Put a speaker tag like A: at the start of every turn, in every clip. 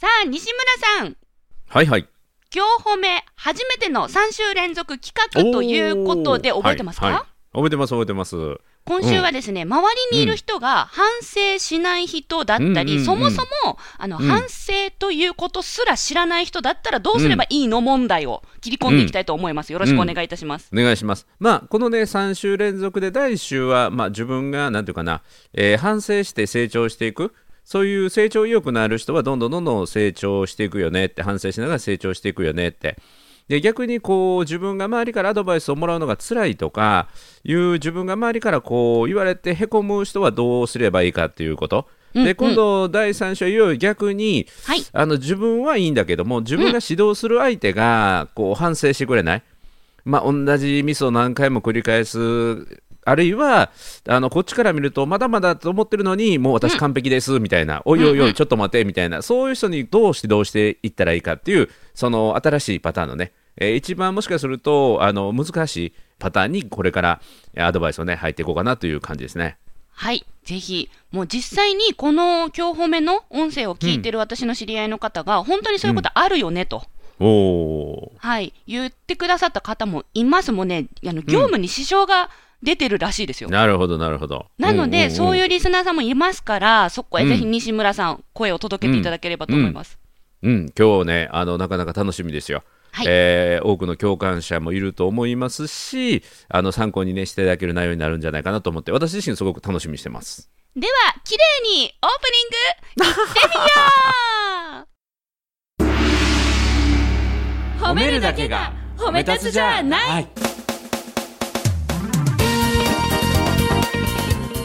A: さあ、西村さん。
B: はいはい。
A: 今日褒め、初めての3週連続企画ということで覚えてますか、
B: はいはい覚えてます覚えてます。
A: 今週はですね、周りにいる人が反省しない人だったり、
B: うんうんうん
A: そもそもあの、
B: うん
A: 反省ということすら知らない人だったらどうすればいいの問題を切り込んでいきたいと思います。よろしくお願いいたします。
B: お願いします。まあこのね3週連続で第1週はまあ自分がなんていうかな、えー反省して成長していく。そういう成長意欲のある人はどんどんどんどん成長していくよねって反省しながら成長していくよねって。で逆にこう自分が周りからアドバイスをもらうのが辛いとかいう自分が周りからこう言われてへこむ人はどうすればいいかっていうこと。
A: うん
B: で今度第3週はいよいよ逆に
A: はい。
B: あの自分はいいんだけども自分が指導する相手がこう反省してくれない、まあ、同じミスを何回も繰り返すあるいはあのこっちから見るとまだまだと思ってるのにもう私完璧ですみたいな、おいおいおいちょっと待てみたいな。そういう人にどう指導していったらいいかっていうその新しいパターンのね、えー一番もしかするとあの難しいパターンにこれからえーアドバイスをね入っていこうかなという感じですね。
A: はい。ぜひ、もう実際にこの今日褒めの音声を聞いてる私の知り合いの方が、本当にそういうことあるよねと。
B: おお
A: はい、言ってくださった方もいますもんね、あの業務に支障が出てるらしいですよ。
B: なるほどなるほど。
A: なので、そう
B: う
A: いうリスナーさんもいますから、そこへぜひ西村さん、声を届けていただければと思います。
B: んうん、今日ねあのなかなか楽しみですよ。
A: はい
B: えー多くの共感者もいると思いますしあの参考にねしていただける内容になるんじゃないかなと思って私自身すごく楽しみにしてます。
A: では、綺麗にオープニング、行ってみよう 褒めるだけが褒め立つじゃない
B: い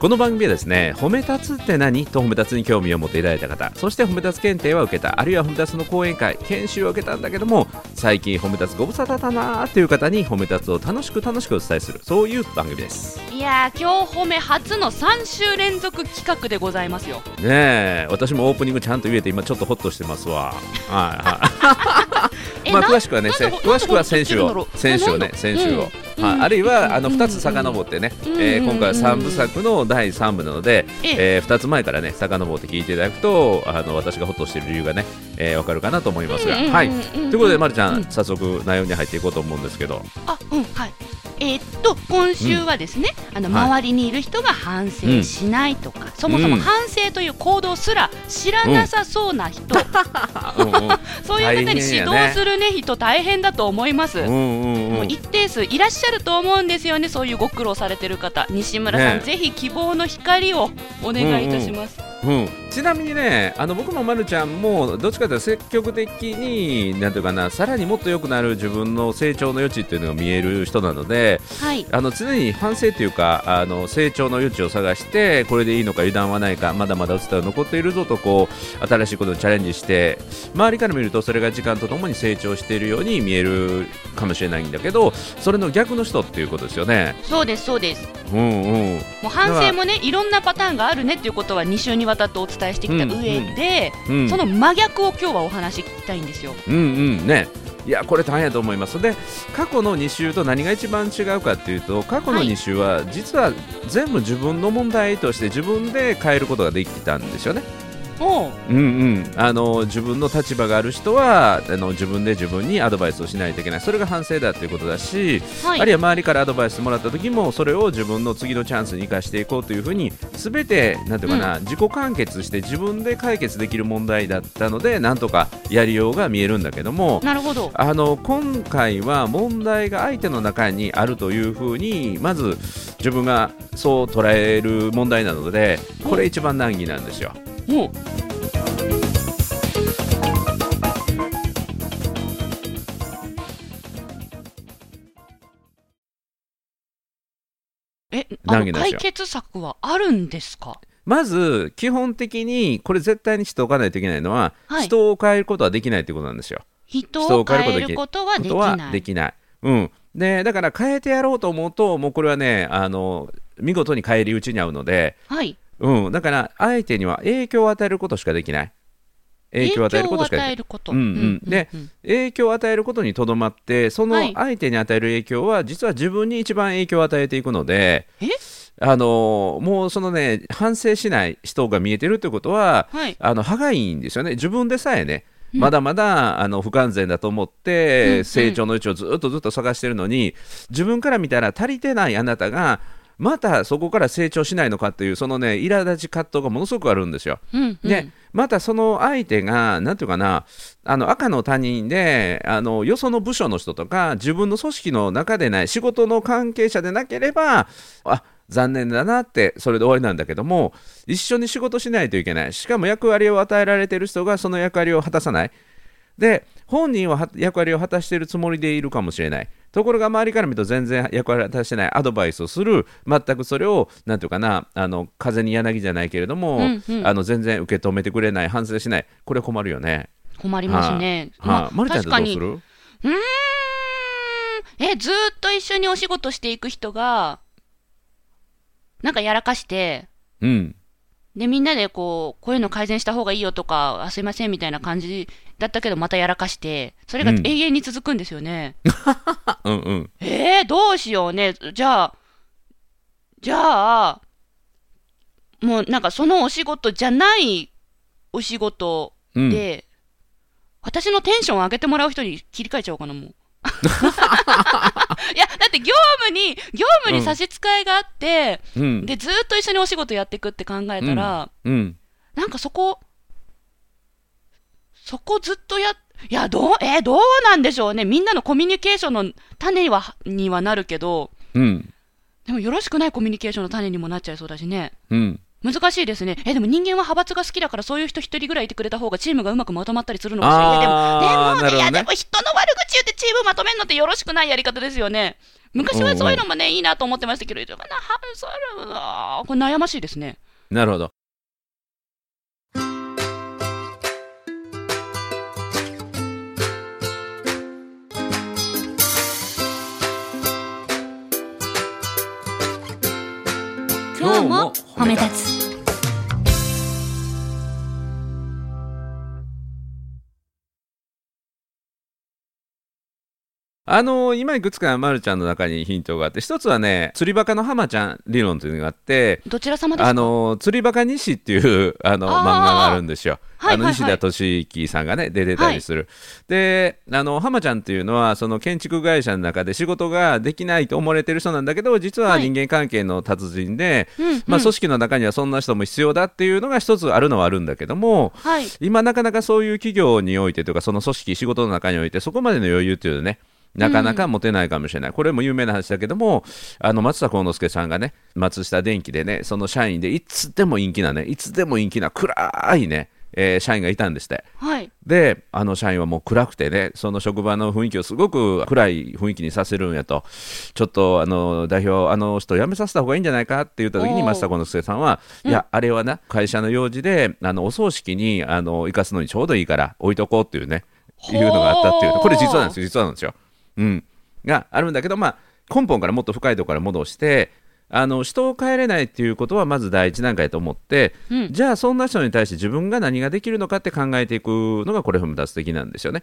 B: この番組はですね褒め立つって何？と褒め立つに興味を持っていただいた方そして褒め立つ検定は受けたあるいは褒め立つの講演会研修を受けたんだけども最近褒め立つご無沙汰だなーっていう方に褒め立つを楽しく楽しくお伝えするそういう番組です。
A: いやー、今日褒め初の3週連続企画でございますよ。
B: ねえ私もオープニングちゃんと言えて今ちょっとホッとしてますわ。はいはい。まあ
A: な
B: 詳しくはね、詳しくは先週を
A: なんでホッと
B: 先週をね
A: してるんだろう？
B: 先週を、
A: うん。
B: はい。
A: うん。
B: あるいはあの
A: うん
B: 2つ遡ってね、
A: うん。
B: えー今回は3部作の第3部なので、
A: ええ。
B: えー2つ前からね遡って聞いていただくとあの私がホッとしている理由がね、えーわかるかなと思いますが、はい。ということでまるちゃん。早速内容に入っていこうと思うんですけど、
A: あ、うん、はい。えーっと、今週はですね、あの、
B: はい。
A: 周りにいる人が反省しないとか、そもそも
B: うん
A: 反省という行動すら知らなさそうな人、
B: うん。うん
A: そういう方に指導するね、人大変だと思います。
B: うんうんうん。
A: もう一定数いらっしゃると思うんですよね、そういうご苦労されてる方、西村さん、
B: ね
A: ぜひ希望の光をお願いいたします。
B: うん、ちなみにねあの僕もまるちゃんもどっちかというと積極的になんていうかなさらにもっと良くなる自分の成長の余地っていうのが見える人なので
A: はい、
B: あの常に反省というかあの成長の余地を探してこれでいいのか油断はないかまだまだうつは残っているぞとこう新しいことにチャレンジして周りから見るとそれが時間とともに成長しているように見えるかもしれないんだけどそれの逆の人っていうことですよね。
A: そうです、そうです。
B: うんうん
A: もう反省もね、いろんなパターンがあるねっていうことは2週にわたってお伝えしてきた上で、
B: うん。
A: その真逆を今日はお話し聞きたいんですよ。
B: うんうん。ね。いやこれ大変やと思います。で過去の2週と何が一番違うかっていうと過去の
A: はい
B: 2週は実は全部自分の問題として自分で変えることができたんですよね。
A: おう
B: うんうん、あの自分の立場がある人はあの自分で自分にアドバイスをしないといけないそれが反省だっていうことだし、
A: はい
B: あるいは周りからアドバイスもらった時もそれを自分の次のチャンスに生かしていこうというふうに全てなんていうかな、自己完結して自分で解決できる問題だったのでなんとかやりようが見えるんだけども
A: なるほど。
B: あの今回は問題が相手の中にあるというふうにまず自分がそう捉える問題なのでこれ一番難儀なんですよ。
A: おうえ、あの解決策はあるんですか？
B: まず基本的にこれ絶対にしておかないといけないのは、
A: はい
B: 人を変えることはできないということなんですよ。
A: 人
B: 人を
A: を変え
B: 変えることはでき
A: ることはでき
B: ことは
A: ない。
B: できない。うん、でだから変えてやろうと思うともうこれはねあの見事に返り討ちに遭うので、
A: はい。
B: うん、だから相手には影響を与えることしかできない。影響を与えることしかできない。
A: 影響を与えること。
B: うんうん。で影響を与えることにとどまってその
A: はい。
B: 相手に与える影響は実は自分に一番影響を与えていくので
A: え？
B: あのもうそのね反省しない人が見えてるってことは
A: はい。
B: あの歯がいいんですよね。自分でさえね
A: うん。
B: まだまだあの不完全だと思って
A: ん。
B: 成長の余地をずっとずっと探してるのに自分から見たら足りてないあなたがまたそこから成長しないのかっていうそのね苛立ち葛藤がものすごくあるんですよ。
A: うんうん。
B: でまたその相手がなんていうかなあの赤の他人であのよその部署の人とか自分の組織の中でない仕事の関係者でなければあ残念だなってそれで終わりなんだけども一緒に仕事しないといけない。しかも役割を与えられている人がその役割を果たさないで本人はは役割を果たしているつもりでいるかもしれない。ところが周りから見ると全然役割を果たしてない。アドバイスをする。全くそれをなんていうかな。あの風に柳じゃないけれども、
A: うんうん。
B: あの全然受け止めてくれない。反省しない。これ困るよね。
A: 困りますね。
B: はい。はい。まるちゃんってど
A: 確かに。
B: う
A: ん。え、ずーっと一緒にお仕事していく人が、なんかやらかして、
B: うん
A: で、みんなでこう、こういうの改善した方がいいよとか、あすいませんみたいな感じだったけど、またやらかして、それが
B: うん
A: 永遠に続くんですよね。
B: あ うんうん
A: えー、どうしようね。じゃあ、じゃあ、もうなんかそのお仕事じゃないお仕事
B: うん
A: で、私のテンションを上げてもらう人に切り替えちゃおうかな、もう。務に、業務に差し支えがあって、
B: うん。
A: で、ずーっと一緒にお仕事やっていくって考えたら、
B: うん。
A: なんかそこ、そこずっとや、いや、どう、えーどうなんでしょうね。みんなのコミュニケーションの種には、にはなるけど、
B: うん。
A: でもよろしくないコミュニケーションの種にもなっちゃいそうだしね。
B: うん
A: 難しいですね。え、でも人間は派閥が好きだからそういう人一人ぐらいいてくれた方がチームがうまくまとまったりするのかしら。いやでも、でもね、いやでも人の悪口言ってチームまとめるのってよろしくないやり方ですよね。昔はそういうのもね、いいなと思ってましたけど、なこれ悩ましいですね。
B: なるほど
C: 今日も褒め立つ。
B: あの今いくつかまるちゃんの中にヒントがあって一つはね釣りバカの浜ちゃん理論というのがあって
A: どちら様ですか？
B: あの釣りバカ西っていうあの漫画があるんですよ。
A: はいはいはい
B: あの西田敏行さんがね出てたりする。であの浜ちゃんっていうのはその建築会社の中で仕事ができないと思われてる人なんだけど実は
A: はい
B: 人間関係の達人で、
A: うんうん
B: まあ、組織の中にはそんな人も必要だっていうのが一つあるのはあるんだけども
A: はい。
B: 今なかなかそういう企業においてとかその組織仕事の中においてそこまでの余裕っていうねなかなか持てないかもしれない、これも有名な話だけどもあの松田幸之助さんがね松下電器でねその社員でいつでも陰気なねいつでも陰気な暗いね、えー社員がいたんですって。
A: はい。
B: であの社員はもう暗くてねその職場の雰囲気をすごく暗い雰囲気にさせるんやと。ちょっとあの代表あの人辞めさせた方がいいんじゃないかって言った時に松田幸之助さんは、いやあれはな会社の用事であのお葬式にあの生かすのにちょうどいいから置いとこうっていうねいうのがあったっていう。これ実はなんですよ実はなんですよ。うん、があるんだけど、まあ、根本からもっと深いところから戻してあの人を変えれないっていうことはまず第一段階と思って、
A: うん
B: じゃあそんな人に対して自分が何ができるのかって考えていくのがこれ踏み出す的なんですよね。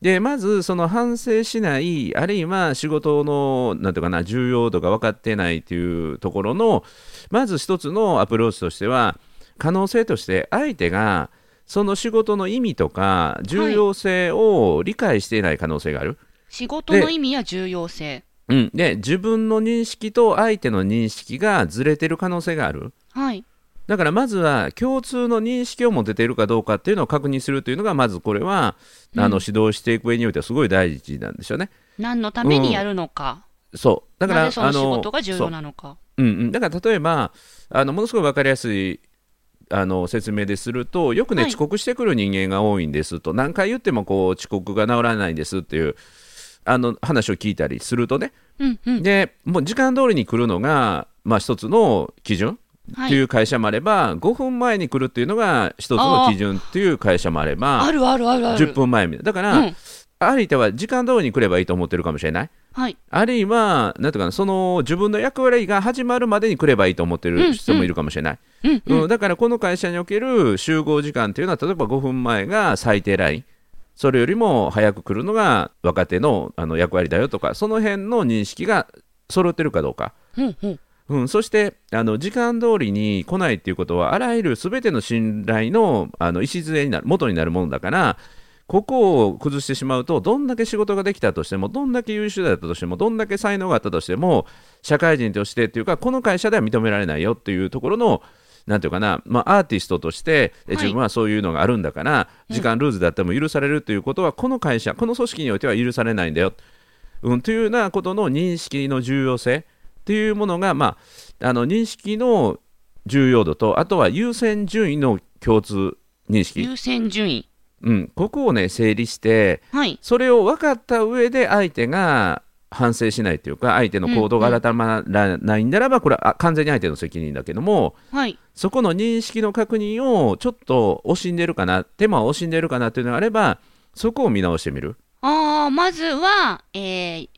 B: でまずその反省しないあるいは仕事のなんていうかな重要度が分かってないというところのまず一つのアプローチとしては可能性として相手がその仕事の意味とか重要性を理解していない可能性がある。
A: 仕事の意味や重要性。
B: うん、で自分の認識と相手の認識がずれてる可能性がある
A: はい。
B: だからまずは共通の認識を持てているかどうかっていうのを確認するというのがまずこれは、あの指導していく上においてはすごい大事なんですよね。
A: 何のためにやるのか。
B: そうだから
A: その仕
B: あ
A: 事が重要なのか。
B: うんうん、だから例えばあのものすごい分かりやすいあの説明でするとよくね、
A: はい
B: 遅刻してくる人間が多いんですと何回言ってもこう遅刻が治らないんですっていうあの話を聞いたりするとね。
A: うんうん。
B: でもう時間通りに来るのが、まあ、一つの基準
A: は
B: っていう会社もあれば、5分前に来るっていうのが一つの基準っていう会社もあれば
A: あるあるあるある。
B: 10分前みたいな。だから、
A: うん。
B: 相手は時間通りに来ればいいと思ってるかもしれない。
A: はい。
B: あるいはなんていうかなその自分の役割が始まるまでに来ればいいと思ってる人もいるかもしれない、
A: うん、うん。
B: うん。だからこの会社における集合時間っていうのは例えば5分前が最低ラインそれよりも早く来るのが若手のあの役割だよとかその辺の認識が揃ってるかどうか、
A: うん、うん。
B: うん、そしてあの時間通りに来ないっていうことはあらゆる全ての信頼のあの礎になる元になるものだからここを崩してしまうとどんだけ仕事ができたとしてもどんだけ優秀だったとしてもどんだけ才能があったとしても社会人としてっていうかこの会社では認められないよっていうところのなんていうかな、まあ、アーティストとして自分はそういうのがあるんだから、時間ルーズだっても許されるということはこの会社この組織においては許されないんだよ、うん、というようなことの認識の重要性っていうものが、まあ、あの認識の重要度とあとは優先順位の共通認識、
A: 優先順位。
B: うん、ここをね整理して
A: はい。
B: それを分かった上で相手が反省しないというか相手の行動が改まらないんならばこれはあ完全に相手の責任だけども
A: はい。
B: そこの認識の確認をちょっと惜しんでるかな手間を惜しんでるかなっていうのがあればそこを見直してみる。
A: ああ、まずは、えー、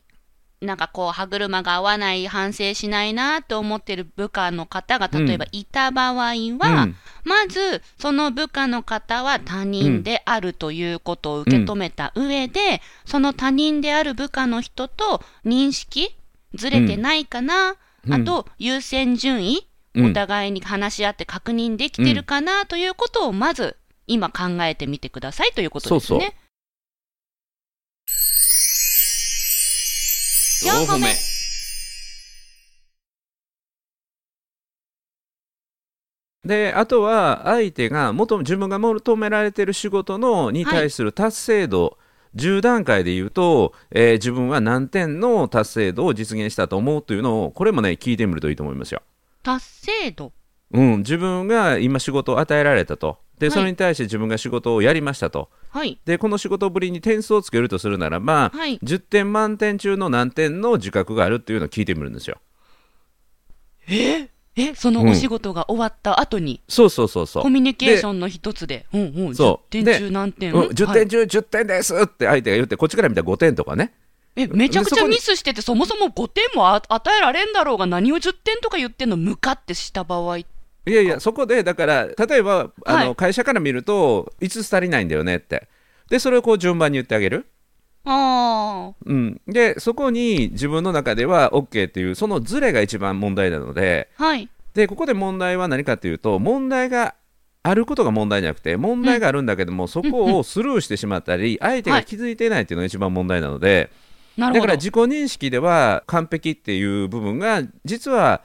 A: なんかこう、歯車が合わない、反省しないなと思ってる部下の方が、例えばいた場合は、
B: うん。
A: まず、その部下の方は他人であるということを受け止めた上で、その他人である部下の人と認識ずれてないかな、
B: うん。
A: あと、優先順位、
B: うん
A: お互いに話し合って確認できてるかなということを、まず、今考えてみてくださいということですね。
B: そうそう
A: 4個目
B: であとは相手が元自分が求められている仕事のに対する達成度、10段階で言うと、えー自分は何点の達成度を実現したと思うというのをこれもね聞いてみるといいと思いますよ。
A: 達成度？
B: うん、自分が今仕事を与えられたと。で
A: はい。
B: それに対して自分が仕事をやりましたと。
A: はい。
B: でこの仕事ぶりに点数をつけるとするならば、
A: はい。
B: 10点満点中の何点の自覚があるっていうのを聞いてみるんですよ。
A: え？え、そのお仕事が終わった後に、
B: そうそうそうそう。
A: コミュニケーションの一つで、うんうん、10点
B: そう。で
A: 中何点、
B: うん、10
A: はい。
B: 点中10点ですって相手が言ってこっちから見たら5点とかね。
A: え、めちゃくちゃミスしてて、そもそも5点もあ与えられんだろうが、何を10点とか言ってんの、向かってした場合。
B: いやいやそこでだから例えばあの、
A: はい。
B: 会社から見ると5つ足りないんだよねって。でそれをこう順番に言ってあげる、
A: あ
B: うん、でそこに自分の中では OK っていうそのズレが一番問題なので。
A: あ、はい。
B: でここで問題は何かっていうと問題があることが問題じゃなくて問題があるんだけども、そこをスルーしてしまったり相手が気づいていないっていうのが一番問題なので、
A: なるほど。
B: だから自己認識では完璧っていう部分が実は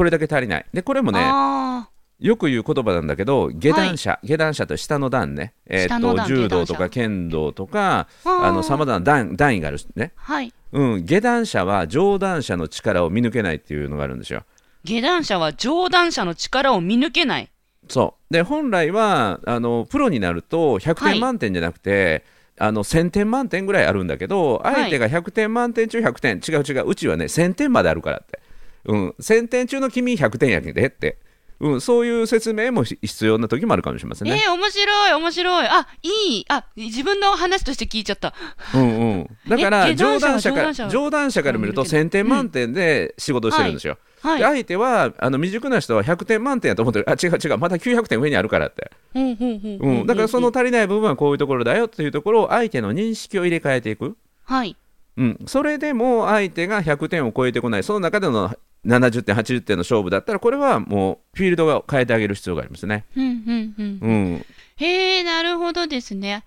B: これだけ足りない。でこれもね
A: あ
B: よく言う言葉なんだけど下段者、下段者と下の段ね、えーっと柔道とか剣道とか
A: あ
B: あのさまざまな段段位があるしね、
A: はい。
B: うん、下段者は上段者の力を見抜けないっていうのがあるんですよ。
A: 下段者は上段者の力を見抜けない。
B: そう。で本来はあのプロになると100
A: はい。
B: 点満点じゃなくて、あの1000点満点ぐらいあるんだけど
A: い。
B: 相手が100点満点中100点、違う違う。うちはね1000点まであるからって、うん、1000点中の君100点やけでって、うん、そういう説明も必要な時もあるかもしれませんね。
A: えー、面白い、面白い。あ、いい。あ、自分の話として聞いちゃった。
B: うんうん、だから
A: え
B: 上
A: 下段者
B: から
A: 上段者
B: から見ると1000点満点で仕事をしてるんですよ。
A: はい
B: で。相手はあの未熟な人は100点満点やと思ってるあ違う違うまだ900点上にあるからって、
A: うんうんうん
B: うん、だからその足りない部分はこういうところだよっていうところを相手の認識を入れ替えていく、
A: はい。
B: うん、それでも相手が100点を超えてこないその中での70点80点の勝負だったらこれはもうフィールドが変えてあげる必要がありますね。
A: うんうんうん。
B: うん
A: へえ、なるほどですね。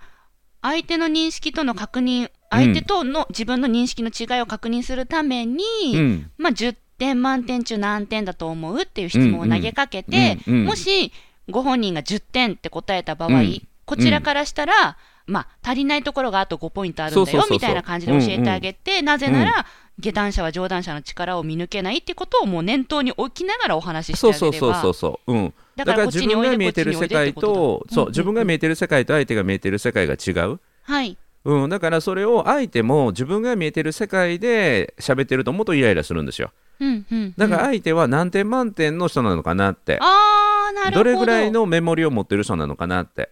A: 相手の認識との確認、相手との自分の認識の違いを確認するために、
B: うん
A: まあ、10点満点中何点だと思うっていう質問を投げかけて、もしご本人が10点って答えた場合、
B: うん
A: こちらからしたら、まあ、足りないところがあと5ポイントあるんだ
B: そうそうそうそう。
A: よみたいな感じで教えてあげて、なぜなら、下段者は上段者の力を見抜けないってことをもう念頭に置きながらお話しして
B: そう
A: あげれば。
B: そうそうそうそう、う。ん、
A: だから
B: 自分が見えてる世界
A: と
B: そう
A: うんうん。うん
B: 自分が見えてる世界と相手が見えてる世界が違う、
A: はい。
B: うん、だからそれを相手も自分が見えてる世界で喋ってると思うとイライラするんですよ。
A: うんうん、
B: だから相手は何点満点の人なのかなって、
A: あー、なるほど。
B: どれぐらいのメモリを持ってる人なのかなって、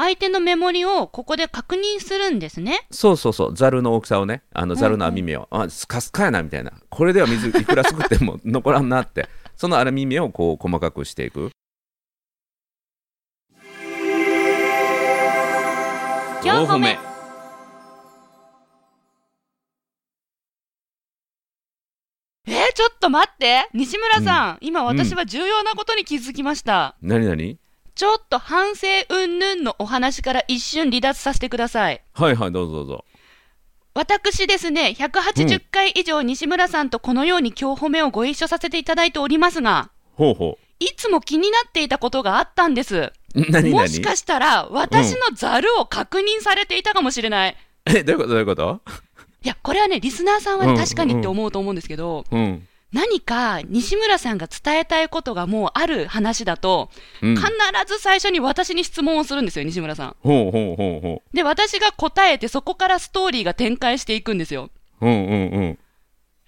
A: 相手のメモリをここで確認するんですね。
B: そうそうそう。ざるの大きさをね。あのざるの網目を、あスカスカやなみたいな。これでは水 いくらすくっても残らんなって。その網目をこう細かくしていく。
C: 4歩目
A: えー、ちょっと待って。西村さん、今私は重要なことに気づきました。
B: 何何？
A: ちょっと反省云々のお話から一瞬離脱させてください。
B: はいはいどうぞどうぞ。
A: 私ですね、180回以上西村さんとこのように今日褒めをご一緒させていただいておりますが、
B: ほうほ
A: いつも気になっていたことがあったんです。
B: う何何？
A: もしかしたら私のザルを確認されていたかもしれない。
B: えどういうことどういうこと？
A: いや、これはね、リスナーさんはね
B: うん
A: 確かにって思うと思うんですけど、
B: うん
A: 何か西村さんが伝えたいことがもうある話だと、
B: うん
A: 必ず最初に私に質問をするんですよ、西村さん。
B: ほうほうほうほ
A: で、私が答えて、そこからストーリーが展開していくんですよ。
B: ううんうんうん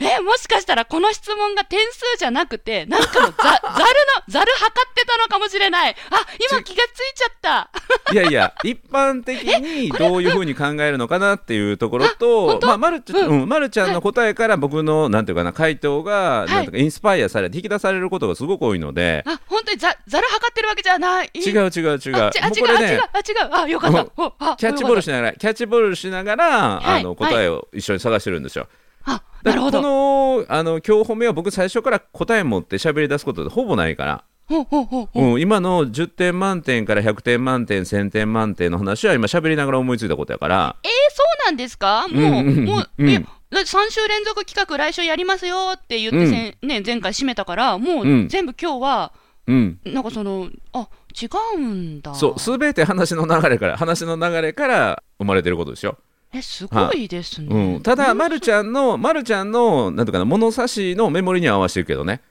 A: え、もしかしたらこの質問が点数じゃなくて、なんかのざ、ざるの、ざる測ってたのかもしれない。あ、今気がついちゃった。
B: いやいや、一般的に どういうふうに考えるのかなっていうところと、まあ、まるちゃん、うん、まるちゃんの答えから僕の、なんていうかな、回答が、
A: い
B: なんていうか、インスパイアされて、引き出されることがすごく多いので、
A: あ、本当にざ、ざる測ってるわけじゃない？
B: 違う違う違う。
A: あ、違う、
B: もうこれね
A: あ違う、あ、違う。あ、よかった。
B: キャッチボールし
A: よ
B: ながら、キャッチボールしながら、
A: はい
B: あの、答えを一緒に探してるんですよ。
A: かったあ、なるほど。
B: の、あの、今日褒めは僕最初から答え持って喋り出すことでほぼないから、
A: ほうほうほうほう。
B: うん、今の10点満点から100点満点、1000点満点の話は今喋りながら思いついたことやから、
A: えー、そうなんですか？もう、もう、だって3週連続企画来週やりますよって言ってせん、ね、前回締めたから、も
B: う
A: 全部今日は、
B: うん。
A: なんかその、あ、違うんだ。
B: そう、すべて話の流れから、話の流れから生まれてることですよ。
A: え、すごいですね。
B: うん、ただ、まるちゃんの、まるちゃんの、なんていうかな、物差しのメモリには合わせてるけどね。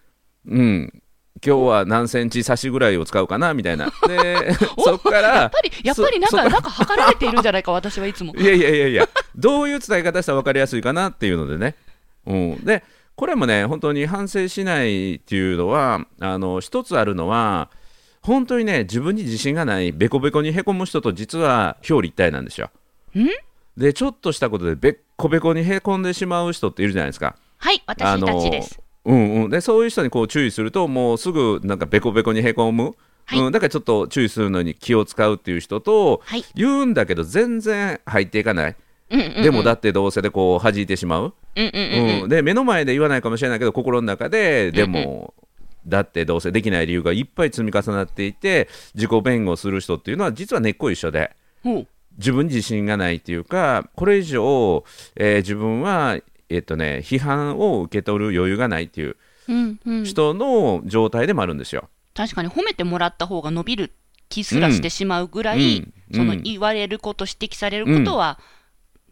B: うん。今日は何センチ差しぐらいを使うかなみたいな。で、そっから
A: やっぱ、り、やっぱりなんか、なんか測られているんじゃないか、私はいつも。
B: いやいやいやいや、どういう伝え方したら分かりやすいかなっていうのでね。うん、で、これもね、本当に反省しないっていうのは、あの一つあるのは、本当にね、自分に自信がない、べこべこにへこむ人と実は表裏一体なんですよ。
A: ん
B: で、ちょっとしたことでべっこべこにへこんでしまう人っているじゃないですか。
A: はい、私たちです。
B: うんうん、でそういう人にこう注意するともうすぐなんかべこべこにへこむ、
A: はい
B: うん、だからちょっと注意するのに気を使うっていう人と、
A: はい
B: 言うんだけど全然入っていかない、
A: うんうんうん。
B: でもだってどうせでこう弾いてしまう、
A: うんうんうん
B: うん
A: うん。
B: で目の前で言わないかもしれないけど心の中ででも、だってどうせできない理由がいっぱい積み重なっていて自己弁護する人っていうのは実は根っこ一緒で。
A: ほう
B: 自分に自信がないっていうかこれ以上、えー自分は、えっとね、批判を受け取る余裕がないっていう
A: うんうん。
B: 人の状態でもあるんですよ。
A: 確かに褒めてもらった方が伸びる気すらしてしまうぐらい、
B: うん
A: その
B: うん
A: 言われること、指摘されることは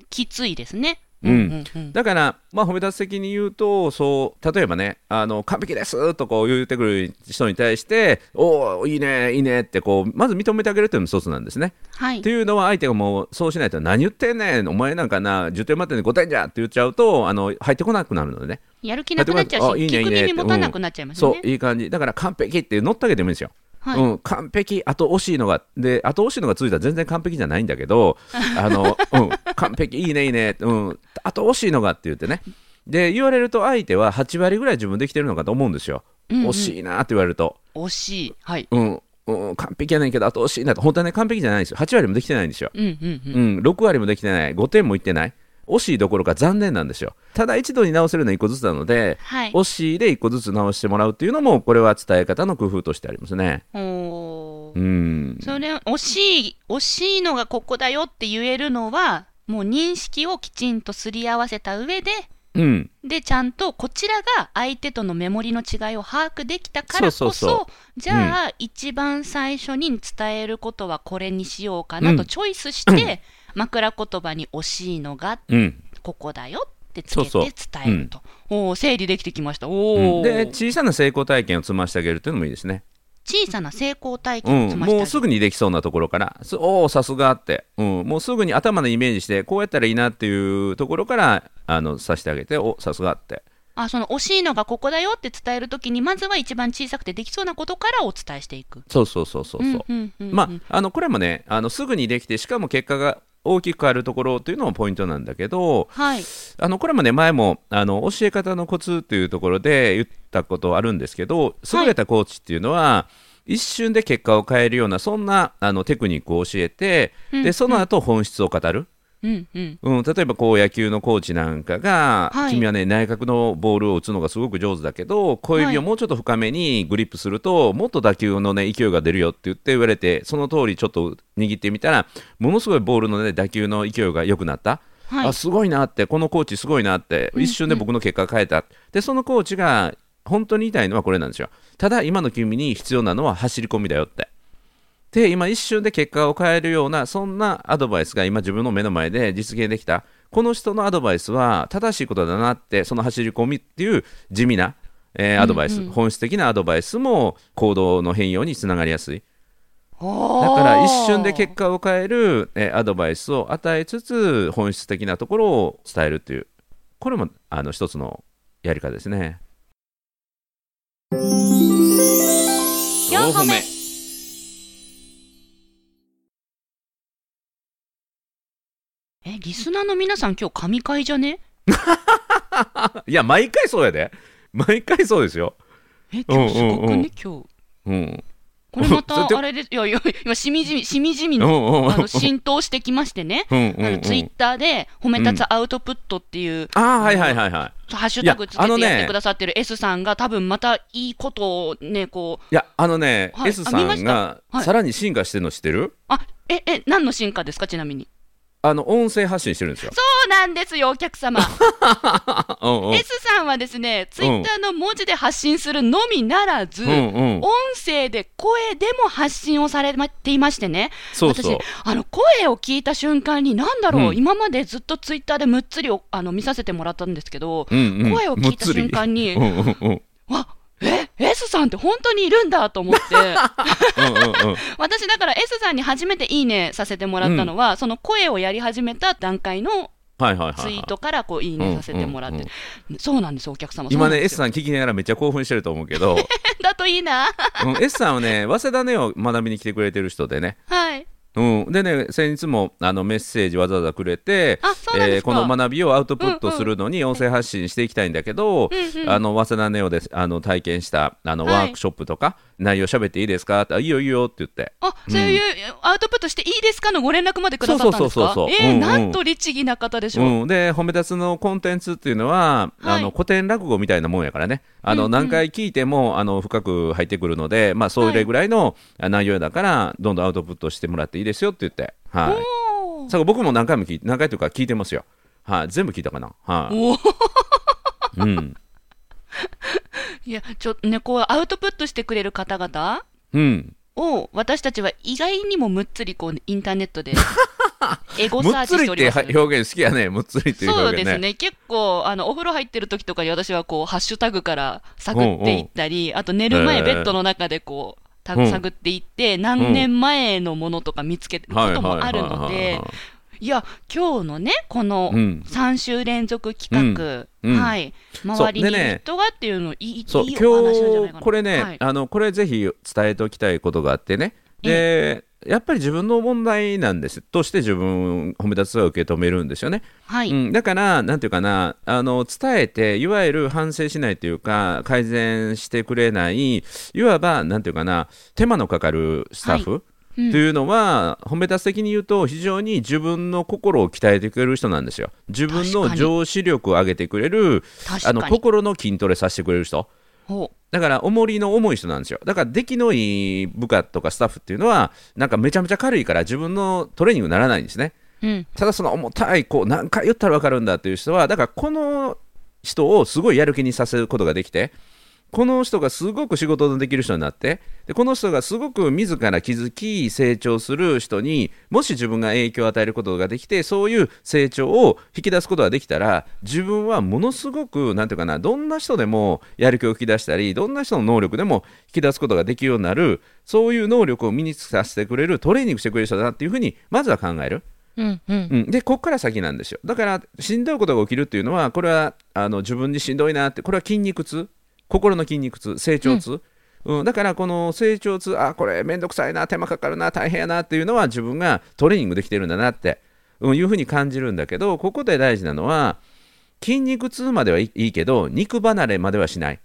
A: きついですね。
B: うん
A: うんうん
B: だから、まあ、褒め立つ的に言うとそう例えばねあの完璧ですとこう言ってくる人に対しておおいいねいいねってこうまず認めてあげるというのも一つなんですね。
A: はい
B: と。いうのは相手がもうそうしないと何言ってんねんお前なんかな10点満点で5点じゃって言っちゃうとあの入ってこなくなるのでね
A: やる気なくなっちゃうし、
B: あいいね
A: 聞く
B: いいね
A: 耳持たなくなっちゃいますよね。
B: そういい感じだから完璧って乗ってあげてもいいんですよ。
A: はい
B: うん、完璧、あと惜しいのが、で、あと惜しいのがついたら全然完璧じゃないんだけど、あの、うん、完璧、いいね、いいね、うん、あと惜しいのがって言ってね。で、言われると相手は8割ぐらい自分できてるのかと思うんですよ。
A: うんうん
B: 惜しいなって言われると。
A: 惜しい。はい。
B: うん、うん、完璧やねんけど、あと惜しいなと。本当はね、完璧じゃないんですよ。8割もできてないんですよ。
A: うんうんうん。
B: うん、6割もできてない。5点もいってない。惜しいどころか残念なんですよ。ただ一度に直せるのは1個ずつなので、
A: はい。
B: 惜しいで1個ずつ直してもらうっていうのも、これは伝え方の工夫としてありますね。うん。
A: それ、惜しい、惜しいのがここだよって言えるのは、もう認識をきちんとすり合わせた上で、
B: うん。
A: で、ちゃんとこちらが相手とのメモリの違いを把握できたからこそ、じゃあ、一番最初に伝えることはこれにしようかな
B: うん
A: とチョイスして、枕言葉に惜しいのが
B: うん。
A: ここだよってつけて伝えると。おー整理できてきました。
B: う
A: お
B: で、小さな成功体験を積ましてあげるっていうのもいいですね。
A: 小さな成功体
B: うん。
A: 験を積ましてあげる
B: もうすぐにできそうなところから、すおお、さすがって、うん。もうすぐに頭のイメージして、こうやったらいいなっていうところから、あの、さしてあげて、おさすがって。
A: あその惜しいのがここだよって伝えるときにまずは一番小さくてできそうなことからお伝えしていく。
B: そうそうそうそうそう。
A: うんうんうんうん
B: まあ、あのこれもねあのすぐにできてしかも結果が大きく変わるところというのもポイントなんだけど
A: はい。
B: あのこれもね前もあの教え方のコツというところで言ったことあるんですけど優れたコーチっていうのは、一瞬で結果を変えるようなそんなあのテクニックを教えて、
A: うん
B: でその後本質を語る、
A: うんうん。
B: うん、例えばこう野球のコーチなんかが、
A: はい
B: 君はね内角のボールを打つのがすごく上手だけど小指をもうちょっと深めにグリップすると、もっと打球のね勢いが出るよって言って言われてその通りちょっと握ってみたらものすごいボールのね打球の勢いが良くなった。
A: はい
B: あ。すごいなってこのコーチすごいなって
A: うん
B: 一瞬で僕の結果変えた、でそのコーチが本当に言いたいのはこれなんですよただ今の君に必要なのは走り込みだよってで今一瞬で結果を変えるようなそんなアドバイスが今自分の目の前で実現できた。この人のアドバイスは正しいことだなってその走り込みっていう地味な、えーアドバイス、
A: うんうん
B: 本質的なアドバイスも行動の変容につながりやすい。
A: だ
B: だから一瞬で結果を変える、えーアドバイスを与えつつ本質的なところを伝えるっていう。これもあの一つのやり方ですね。
A: 4歩目え、リスナーの皆さん今日神回じゃね？
B: いや毎回そうやで。毎回そうですよ。
A: え、今日すごくね、今日。
B: うん、
A: これまた あれです。いやいや、今しみじみ、しみじみ
B: うん
A: の、あの、浸透してきましてね。
B: うんうんうん。
A: あのツイッターで褒め立つアウトプットっていう、
B: あーはいはいはいはい。
A: ハッシュタグつけてやってくださってる S さんが多分またいいことをね、こう、
B: いやあのね、
A: はい。
B: S さんが
A: はい。
B: さらに進化してるの知ってる？
A: あ、え、え、何の進化ですか？ちなみに。
B: あの音声発信してるんですよ。
A: そうなんですよ、お客様。
B: うんうん。
A: S さんはですね、ツイッターの文字で発信するのみならず、
B: うんうん。
A: 音声で声でも発信をされていましてね、
B: そうそう。
A: 私、あの声を聞いた瞬間に、なんだろう、
B: うん。
A: 今までずっとツイッターでむっつりおあの見させてもらったんですけど、
B: うんうん。
A: 声を聞いた瞬間に、
B: むっつり。うんうんうん。
A: わえ S さんって本当にいるんだと思って、
B: うんうんうん
A: 私だから S さんに初めていいねさせてもらったのは、その声をやり始めた段階の
B: はいはいはいはい。
A: ツイートからこういいねさせてもらって、
B: うんうん
A: そうなんです、お客様。
B: 今ね S
A: ん
B: さん聞きながらめっちゃ興奮してると思うけど、
A: だといいな。
B: うん S さんはね早稲田ネを学びに来てくれてる人でね、
A: はい。
B: うん、でね先日もあのメッセージわざわざくれて
A: あそうなんですか。
B: この学びをアウトプットするのに音声発信していきたいんだけど、
A: うんうん。
B: あの早稲田ネオであの体験したあの
A: はい。
B: ワークショップとか、内容喋っていいですか？ってあいいよいいよって言って。
A: あ、そういうアウトプットしていいですかのご連絡までくださったんですか？えなんと律儀な方でしょう。
B: うん、で褒め立つのコンテンツっていうのは、
A: はい。
B: あの古典落語みたいなもんやからね。あの、
A: うんうん。
B: 何回聞いてもあの深く入ってくるので、まあ、それぐらいのあ内容だからどんどんアウトプットしてもらっていいですよって言って、はい、
A: おー。
B: そう僕も何回も聞い何回というか聞いてますよ、はい、全部聞いたかな、はい。うん。
A: いや、ちょっとね、こう、アウトプットしてくれる方々
B: うん、
A: を、私たちは意外にもむっつり、こう、インターネットで、エゴ
B: む
A: サー
B: っつりって
A: チしております。
B: 表現好きやね。むっつりっていう
A: そう
B: 表現ね。
A: ですね。結構、あの、お風呂入ってる時とかに私はこう、ハッシュタグから探っていったり、あと寝る前
B: えー
A: ベッドの中でこう、探っていって、何年前のものとか見つけることもあるので、いや、今日のね、この
B: うん。
A: 3週連続企画、
B: うん。うん。
A: はい、周りにいる人がっていうの、いい
B: そう
A: いいお話なんじゃないかな。
B: 今日これね、
A: はい。
B: あのこれぜひ伝えておきたいことがあってね。でやっぱり自分の問題なんです。として自分褒め立つは受け止めるんですよね、
A: はい、
B: うん、だからなんていうかなあの伝えていわゆる反省しないというか改善してくれないいわばなんていうかな手間のかかるスタッフ、
A: うん。
B: というのは褒め立つ的に言うと非常に自分の心を鍛えてくれる人なんですよ。自分の上司力を上げてくれるあの心の筋トレさせてくれる人。
A: ほ
B: だから重りの重い人なんですよ。だから出来のいい部下とかスタッフっていうのはなんかめちゃめちゃ軽いから自分のトレーニングにならないんですね。
A: う、うん、
B: ただその重たいこう何回言ったら分かるんだっていう人はだからこの人をすごいやる気にさせることができてこの人がすごく仕事のできる人になってでこの人がすごく自ら気づき成長する人にもし自分が影響を与えることができてそういう成長を引き出すことができたら自分はものすごくなんていうかなどんな人でもやる気を引き出したりどんな人の能力でも引き出すことができるようになるそういう能力を身につけさせてくれるトレーニングしてくれる人だなっていうふうにまずは考える。
A: うんうん。
B: うん、でここから先なんですよ。だからしんどいことが起きるっていうのはこれはあの自分にしんどいなってこれは筋肉痛心の筋肉痛成長痛、うん。だからこの成長痛あこれめんどくさいな手間かかるな大変やなっていうのは自分がトレーニングできてるんだなって、うん、いうふうに感じるんだけどここで大事なのは筋肉痛まではいいいけど肉離れまではしない、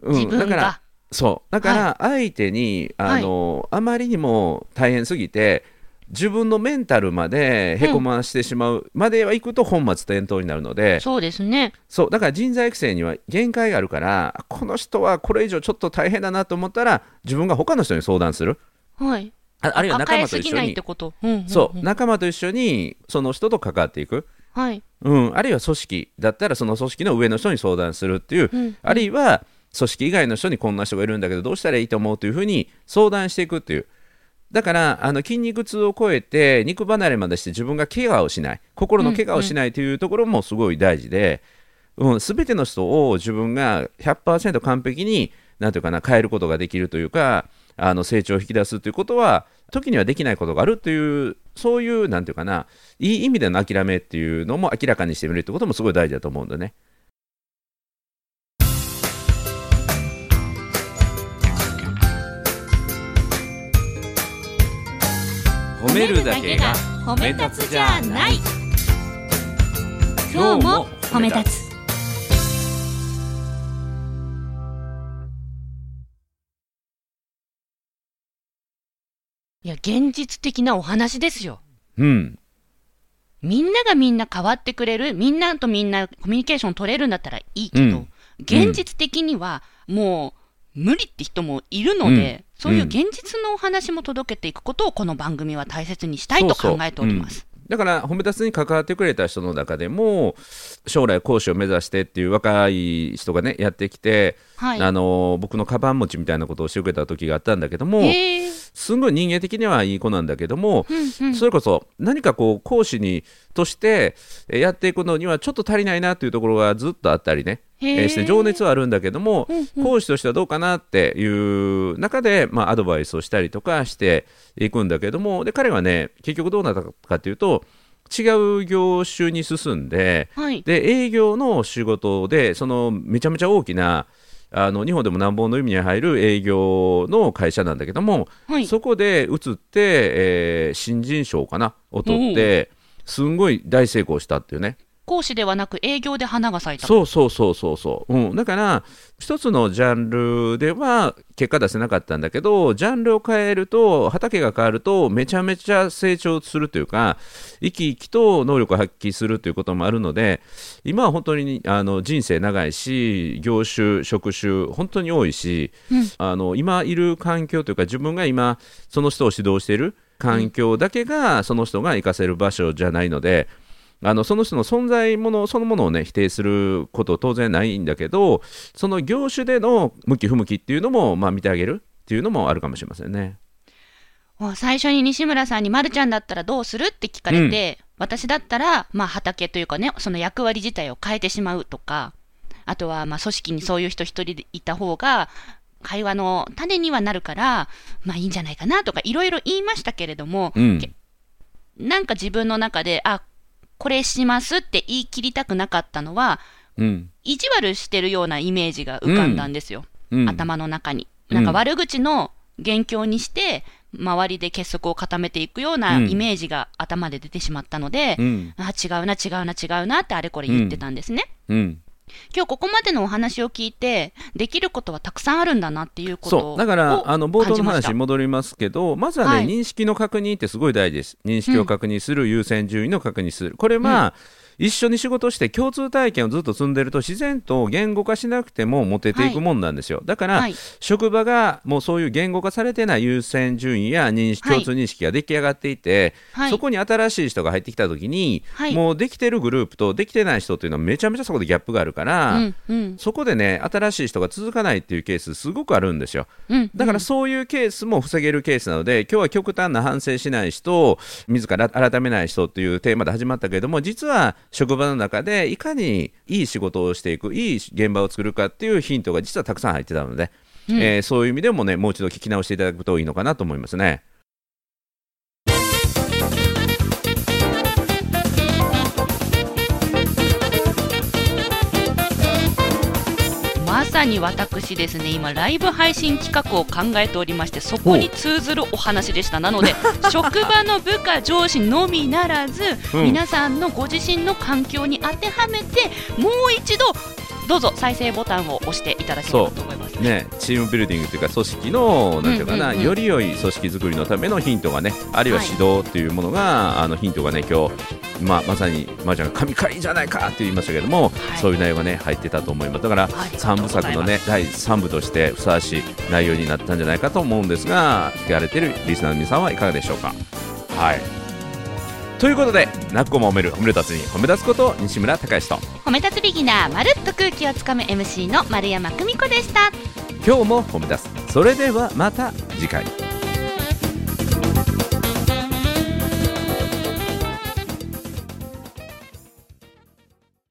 B: うん、
A: 自分が？
B: だからそう。だから相手に、あのあまりにも大変すぎて自分のメンタルまでへこましてしまうまでは行くと本末転倒になるので、
A: そうですね。
B: そうだから人材育成には限界があるからこの人はこれ以上ちょっと大変だなと思ったら自分が他の人に相談する。
A: はい。
B: ああるいは仲間と一緒に。
A: うんうんうん。
B: そう。仲間と一緒にその人と関わっていく、
A: はい。
B: うん、あるいは組織だったらその組織の上の人に相談するっていう、
A: うん。
B: あるいは組織以外の人にこんな人がいるんだけどどうしたらいいと思うというふうに相談していくっていうだからあの筋肉痛を超えて肉離れまでして自分が怪我をしない心の怪我をしないというところもすごい大事で、うん全ての人を自分が100%完璧になんていうかな変えることができるというかあの成長を引き出すということは時にはできないことがあるというそういうなんていうかないい意味での諦めっていうのも明らかにしてみるってこともすごい大事だと思うんだね。褒めるだけが
C: 褒
B: め立つじゃない。
C: 今日も褒め立つ。
A: いや現実的なお話ですよ。
B: うん。
A: みんながみんな変わってくれるみんなとみんなコミュニケーション取れるんだったらいいけど、
B: うん。
A: 現実的にはもう無理って人もいるので、
B: うん。
A: そういう現実のお話も届けていくことをこの番組は大切にしたいと考えております。
B: だから褒め立つに関わってくれた人の中でも将来講師を目指してっていう若い人がねやってきて、
A: はい。
B: あの僕のカバン持ちみたいなことをしてくれた時があったんだけども
A: へー
B: すごい人間的にはいい子なんだけども、
A: うんうん。
B: それこそ何かこう講師にとしてえやっていくのにはちょっと足りないなというところがずっとあったりね、えーして情熱はあるんだけども、
A: うんうん。
B: 講師としてはどうかなっていう中で、まあ、アドバイスをしたりとかしていくんだけどもで彼はね結局どうなったかというと違う業種に進んで
A: はい。
B: で営業の仕事でそのめちゃめちゃ大きなあの日本でも何本の意味に入る営業の会社なんだけども、
A: はい。
B: そこで移って、えー新人賞かなを取ってすんごい大成功したっていうね
A: 講師ではなく営業で花が咲いた。
B: そうそうそうそうそう、うん、だから一つのジャンルでは結果出せなかったんだけどジャンルを変えると畑が変わるとめちゃめちゃ成長するというか生き生きと能力を発揮するということもあるので今は本当にあの人生長いし業種職種本当に多いし、
A: うん
B: あの今いる環境というか自分が今その人を指導している環境だけがその人が活かせる場所じゃないので。あのその人の存在ものそのものをね否定すること当然ないんだけどその業種での向き不向きっていうのもまあ見てあげるっていうのもあるかもしれませんね。
A: 最初に西村さんに、まるちゃんだったらどうするって聞かれて、私だったら、まあ、畑というかね、その役割自体を変えてしまうとか、あとは、まあ、組織にそういう人一人でいた方が、会話の種にはなるから、まあ、いいんじゃないかなとか、いろいろ言いましたけれども、
B: うん
A: けなんか自分の中で、あ、これしますって言い切りたくなかったのは、
B: うん。
A: 意地悪してるようなイメージが浮かんだんですよ。
B: うん、
A: 頭の中に。
B: うん。
A: なんか悪口の元凶にして、周りで結束を固めていくような
B: うん
A: イメージが頭で出てしまったので、
B: うん。
A: あ違うな、違うな、違うなってあれこれ言ってたんですね。
B: うん、
A: 今日ここまでのお話を聞いて、できることはたくさんあるんだなっていうことを
B: そう。だからあの冒頭の話に戻りますけどまずはね、
A: はい。
B: 認識の確認ってすごい大事です。認識を確認する、優先順位の確認する。これは、一緒に仕事して共通体験をずっと積んでると自然と言語化しなくてもモテていくもんなんですよ、だから、
A: はい。
B: 職場がもうそういう言語化されてない優先順位や認識
A: はい
B: 共通認識が出来上がっていて、
A: はい。
B: そこに新しい人が入ってきた時に、
A: はい。
B: もうできてるグループとできてない人っていうのはめちゃめちゃそこでギャップがあるから、
A: うんうん。
B: そこでね新しい人が続かないっていうケースすごくあるんですよ。
A: うん。
B: だからそういうケースも防げるケースなので今日は極端な反省しない人自ら改めない人っていうテーマで始まったけれども実は職場の中でいかにいい仕事をしていくいい現場を作るかっていうヒントが実はたくさん入ってたので、
A: うん
B: えーそういう意味でもねもう一度聞き直していただくといいのかなと思いますね。
A: さに私ですね今ライブ配信企画を考えておりましてそこに通ずるお話でしたなので 職場の部下上司のみならず、
B: うん
A: 皆さんのご自身の環境に当てはめてもう一度どうぞ再生ボタンを押していただければと思います。
B: ね、チームビルディングというか組織のなんていうかな、より良い組織作りのためのヒントがねあるいは
A: はい
B: 指導っていうものが、あのヒントがね今日、まあ、まさにまーちゃんが神回じゃないかって言いましたけども、
A: はい。
B: そういう内容がね入ってたと思います。だから
A: ありがとう
B: 3部作のね第3部としてふさわしい内容になったんじゃないかと思うんですが聞かれてるリスナーの皆さんはいかがでしょうか？はいということで「なっこも褒める褒める達人褒め立つこと西村孝之と。
A: 褒め立つビギナーまるっと空気をつかむ MC の丸山久美子でした。
B: 今日も褒め立つそれではまた次回